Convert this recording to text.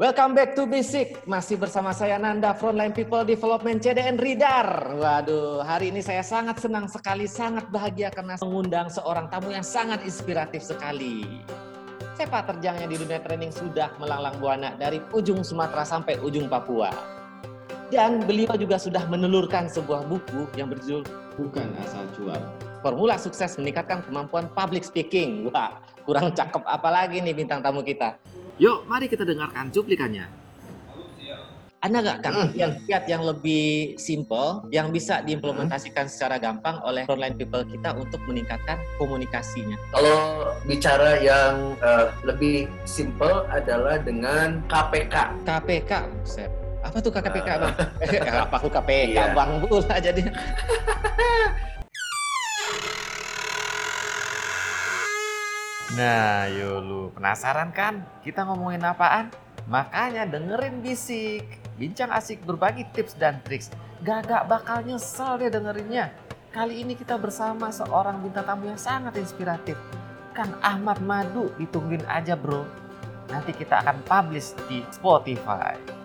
Welcome back to Basic. Masih bersama saya Nanda, Frontline People Development CDN Ridar. Waduh, hari ini saya sangat senang sekali, sangat bahagia karena mengundang seorang tamu yang sangat inspiratif sekali. Sepak terjangnya di dunia training sudah melanglang buana dari ujung Sumatera sampai ujung Papua. Dan beliau juga sudah menelurkan sebuah buku yang berjudul Bukan asal cuap. Formula Sukses Meningkatkan Kemampuan Public Speaking. Wah, kurang cakep apa lagi nih bintang tamu kita. Yuk, mari kita dengarkan cuplikannya. Ada nggak Kang yang kiat yang lebih simple yang bisa diimplementasikan secara gampang oleh frontline people kita untuk meningkatkan komunikasinya? Kalau bicara yang eh, lebih simple adalah dengan KPK. KPK, Buset. Apa tuh KPK bang? Eh, apa tuh KPK Iya. bang pula jadi? Nah, yo lu penasaran kan? Kita ngomongin apaan? Makanya dengerin bisik. Bincang asik berbagi tips dan triks. Gak bakal nyesel deh dengerinnya. Kali ini kita bersama seorang bintang tamu yang sangat inspiratif. Kang Ahmad Madu, ditungguin aja bro. Nanti kita akan publish di Spotify.